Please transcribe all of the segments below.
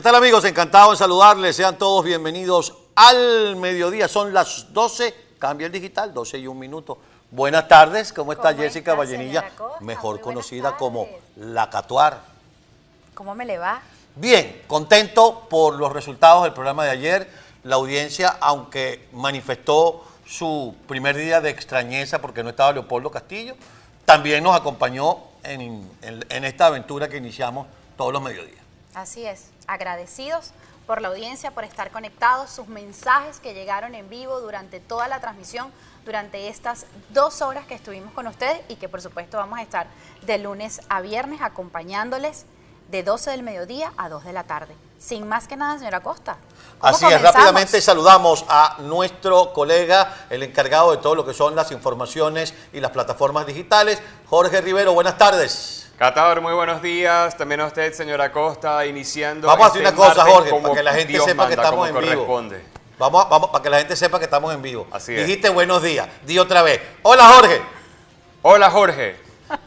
¿Qué tal amigos? Encantado de saludarles. Sean todos bienvenidos al mediodía. Son las 12, cambia el digital, 12 y un minuto. Buenas tardes, ¿cómo está ¿Cómo Jessica está, Vallenilla? Costa? Mejor conocida como. La Catuar. ¿Cómo me le va? Bien, contento por los resultados del programa de ayer. La audiencia, aunque manifestó su primer día de extrañeza porque no estaba Leopoldo Castillo, también nos acompañó en, en- en esta aventura que iniciamos todos los mediodías. Así es, agradecidos por la audiencia, por estar conectados, sus mensajes que llegaron en vivo durante toda la transmisión, durante estas dos horas que estuvimos con ustedes y que por supuesto vamos a estar de lunes a viernes acompañándoles de 12 del mediodía a 2 de la tarde. Sin más que nada, señora Costa. ¿cómo Así es, rápidamente saludamos a nuestro colega, el encargado de todo lo que son las informaciones y las plataformas digitales, Jorge Rivero. Buenas tardes. Catador, muy buenos días. También a usted, señora Costa, iniciando. Vamos a hacer este una cosa, Jorge, para que la gente Dios sepa que estamos en vivo. Vamos, a- vamos, para que la gente sepa que estamos en vivo. Así es. Dijiste buenos días. Di otra vez. Hola, Jorge. Hola, Jorge.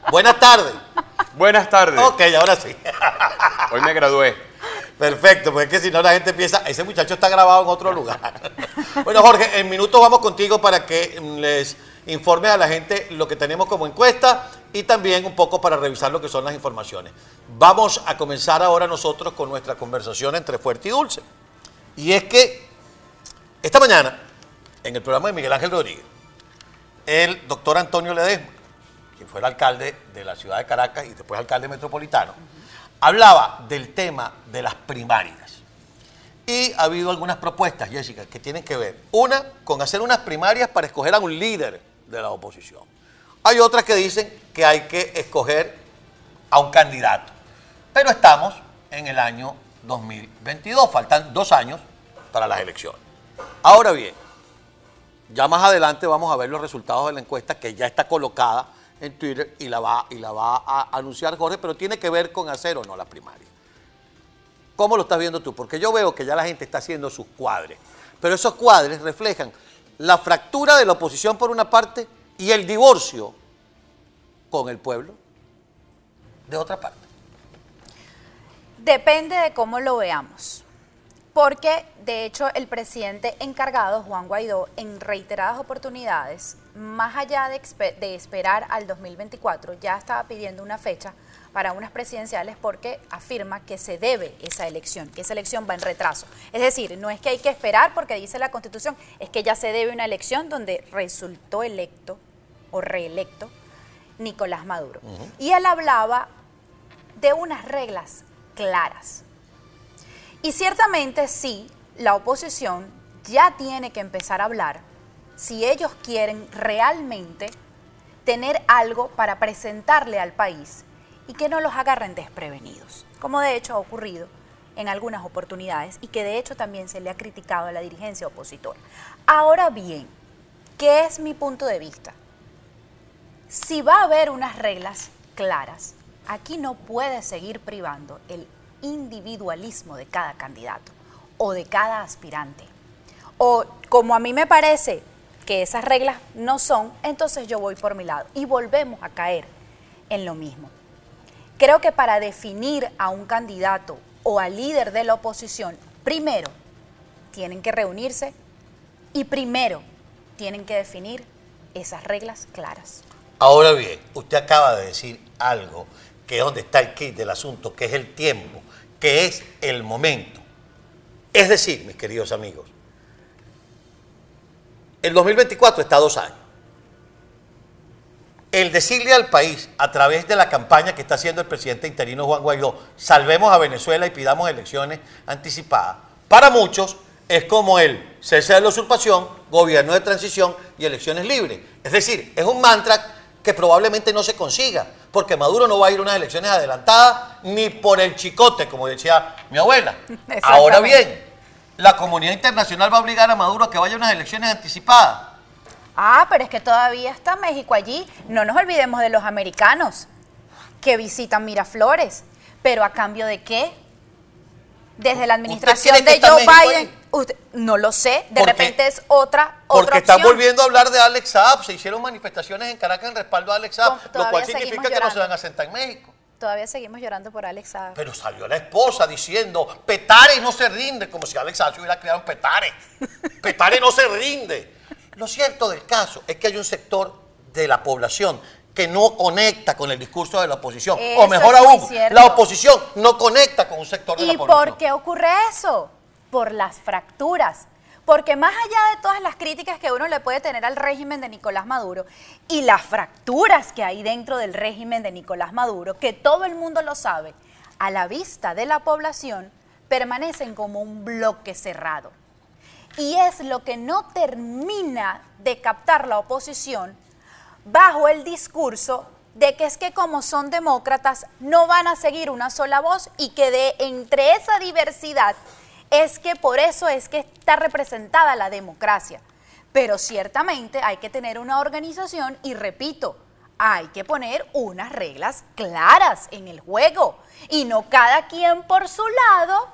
Buenas tardes. Buenas tardes. ok, ahora sí. Hoy me gradué. Perfecto, porque es que si no la gente piensa, ese muchacho está grabado en otro lugar. bueno, Jorge, en minutos vamos contigo para que les informes a la gente lo que tenemos como encuesta y también un poco para revisar lo que son las informaciones. Vamos a comenzar ahora nosotros con nuestra conversación entre fuerte y dulce. Y es que esta mañana, en el programa de Miguel Ángel Rodríguez, el doctor Antonio Ledesma, quien fue el alcalde de la ciudad de Caracas y después alcalde metropolitano, hablaba del tema de las primarias. Y ha habido algunas propuestas, Jessica, que tienen que ver, una, con hacer unas primarias para escoger a un líder de la oposición. Hay otras que dicen que hay que escoger a un candidato. Pero estamos en el año 2022, faltan dos años para las elecciones. Ahora bien, ya más adelante vamos a ver los resultados de la encuesta que ya está colocada en Twitter y la va, y la va a anunciar Jorge, pero tiene que ver con hacer o no las primarias. ¿Cómo lo estás viendo tú? Porque yo veo que ya la gente está haciendo sus cuadres, pero esos cuadres reflejan la fractura de la oposición por una parte y el divorcio con el pueblo de otra parte. Depende de cómo lo veamos. Porque, de hecho, el presidente encargado, Juan Guaidó, en reiteradas oportunidades, más allá de, esperar al 2024, ya estaba pidiendo una fecha para unas presidenciales porque afirma que se debe esa elección, que esa elección va en retraso. Es decir, no es que hay que esperar porque dice la Constitución, es que ya se debe una elección donde resultó electo o reelecto Nicolás Maduro. Y él hablaba de unas reglas claras. Y ciertamente sí, la oposición ya tiene que empezar a hablar si ellos quieren realmente tener algo para presentarle al país y que no los agarren desprevenidos, como de hecho ha ocurrido en algunas oportunidades y que de hecho también se le ha criticado a la dirigencia opositora. Ahora bien, ¿qué es mi punto de vista? Si va a haber unas reglas claras, aquí no puede seguir privando el individualismo de cada candidato o de cada aspirante. O como a mí me parece que esas reglas no son, entonces yo voy por mi lado y volvemos a caer en lo mismo. Creo que para definir a un candidato o al líder de la oposición, primero tienen que reunirse y primero tienen que definir esas reglas claras. Ahora bien, usted acaba de decir algo que es donde está el kit del asunto, que es el tiempo, que es el momento. Es decir, mis queridos amigos, el 2024 está a dos años. El decirle al país, a través de la campaña que está haciendo el presidente interino Juan Guaidó, salvemos a Venezuela y pidamos elecciones anticipadas, para muchos es como el cese de la usurpación, gobierno de transición y elecciones libres. Es decir, es un mantra que probablemente no se consiga, porque Maduro no va a ir a unas elecciones adelantadas ni por el chicote, como decía mi abuela. Ahora bien, la comunidad internacional va a obligar a Maduro a que vaya a unas elecciones anticipadas. Ah, pero es que todavía está México allí. No nos olvidemos de los americanos que visitan Miraflores. ¿Pero a cambio de qué? Desde la administración de Joe México Biden. ahí? Usted- no lo sé, de Porque- repente es otra, Porque otra están opción. volviendo a hablar de Alex Saab. Se hicieron manifestaciones en Caracas en respaldo a Alex Saab, Con- lo cual significa que no se van a sentar en México. todavía seguimos llorando por Alex Saab. Pero salió la esposa diciendo, Petare no se rinde, como si Alex Saab se hubiera creado un Petare. Petare no se rinde. Lo cierto del caso es que hay un sector de la población que no conecta con el discurso de la oposición. Eso o mejor aún, la oposición no conecta con un sector de ¿Y la población. por qué ocurre eso? Por las fracturas. Porque más allá de todas las críticas que uno le puede tener al régimen de Nicolás Maduro y las fracturas que hay dentro del régimen de Nicolás Maduro, que todo el mundo lo sabe, a la vista de la población permanecen como un bloque cerrado. Y es lo que no termina de captar la oposición bajo el discurso de que es que como son demócratas no van a seguir una sola voz y que de entre esa diversidad es que por eso es que está representada la democracia. Pero ciertamente hay que tener una organización y repito, hay que poner unas reglas claras en el juego y no cada quien por su lado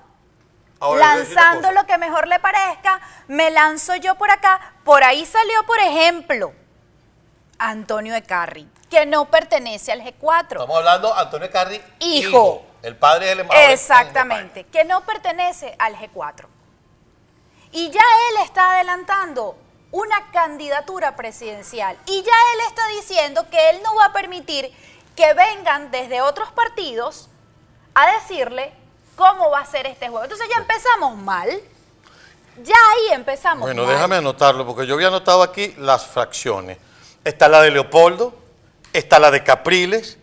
Ahora, lanzando lo que mejor le parezca, me lanzo yo por acá. Por ahí salió, por ejemplo, Antonio Ecarri, que no pertenece al G4. Estamos hablando Antonio Carri, Hijo. El padre del embajador en Exactamente, que no pertenece al G4. Y ya él está adelantando una candidatura presidencial. Y ya él está diciendo que él no va a permitir que vengan desde otros partidos a decirle cómo va a ser este juego. Entonces ya empezamos mal. Ya ahí empezamos Bueno, mal. déjame anotarlo, porque yo había anotado aquí las fracciones. Está la de Leopoldo, está la de Capriles,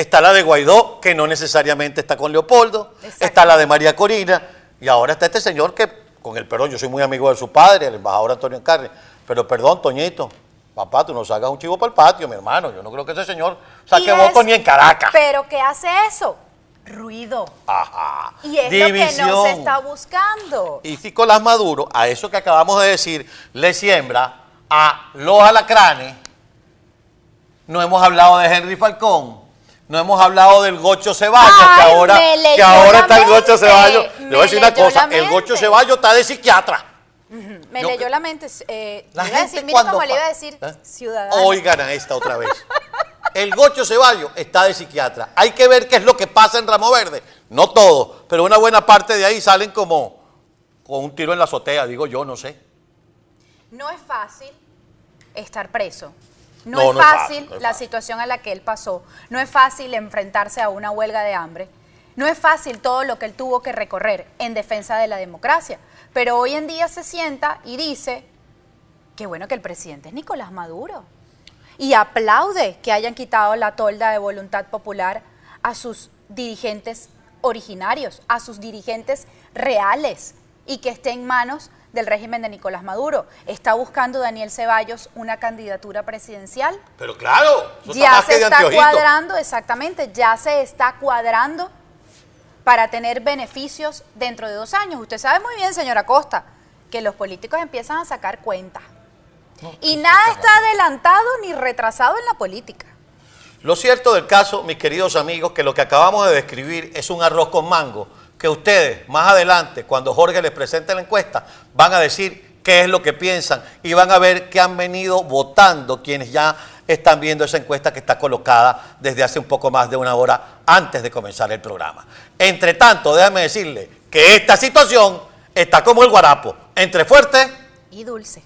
está la de Guaidó, que no necesariamente está con Leopoldo, Exacto. está la de María Corina, y ahora está este señor que, con el perdón, yo soy muy amigo de su padre, el embajador Antonio Carri, pero perdón, Toñito, papá, tú no sacas un chivo para el patio, mi hermano, yo no creo que ese señor saque votos ni en Caracas. Pero ¿qué hace eso? Ruido. Ajá. Y es lo que no se está buscando. Y Nicolás Maduro, a eso que acabamos de decir, le siembra a los alacranes. No hemos hablado de Henry Falcón. No hemos hablado del Gocho Ceballos, que ahora, que ahora está el Gocho Ceballos. Le voy a decir una cosa, el Gocho. Ceballos está de psiquiatra. Me Yo- leyó la mente. eh, La a gente decir, mira cuando cómo le iba a decir ¿Eh? ciudadano. Oigan a esta otra vez. El Gocho Ceballos está de psiquiatra. Hay que ver qué es lo que pasa en Ramo Verde. No todo, pero una buena parte de ahí salen como con un tiro en la azotea, digo yo, no sé. No es fácil estar preso. No, No, es no es fácil fácil, no es la fácil. situación a la que él pasó. No es fácil enfrentarse a una huelga de hambre. No es fácil todo lo que él tuvo que recorrer en defensa de la democracia. Pero hoy en día se sienta y dice, qué bueno que el presidente es Nicolás Maduro. Y aplaude que hayan quitado la tolda de voluntad popular a sus dirigentes originarios, a sus dirigentes reales y que esté en manos del régimen de Nicolás Maduro. ¿Está buscando Daniel Ceballos una candidatura presidencial? Pero claro, eso está Ya que se de está anteojito. cuadrando, exactamente, ya se está cuadrando para tener beneficios dentro de dos años. Usted sabe muy bien, señora Costa, que los políticos empiezan a sacar cuentas. y nada está adelantado ni retrasado en la política. Lo cierto del caso, mis queridos amigos, que lo que acabamos de describir es un arroz con mango, que ustedes más adelante, cuando Jorge les presente la encuesta, van a decir qué es lo que piensan y van a ver qué han venido votando quienes ya están viendo esa encuesta que está colocada desde hace un poco más de una hora antes de comenzar el programa. Entre tanto, déjame decirle que esta situación está como el guarapo, entre fuerte Y dulce.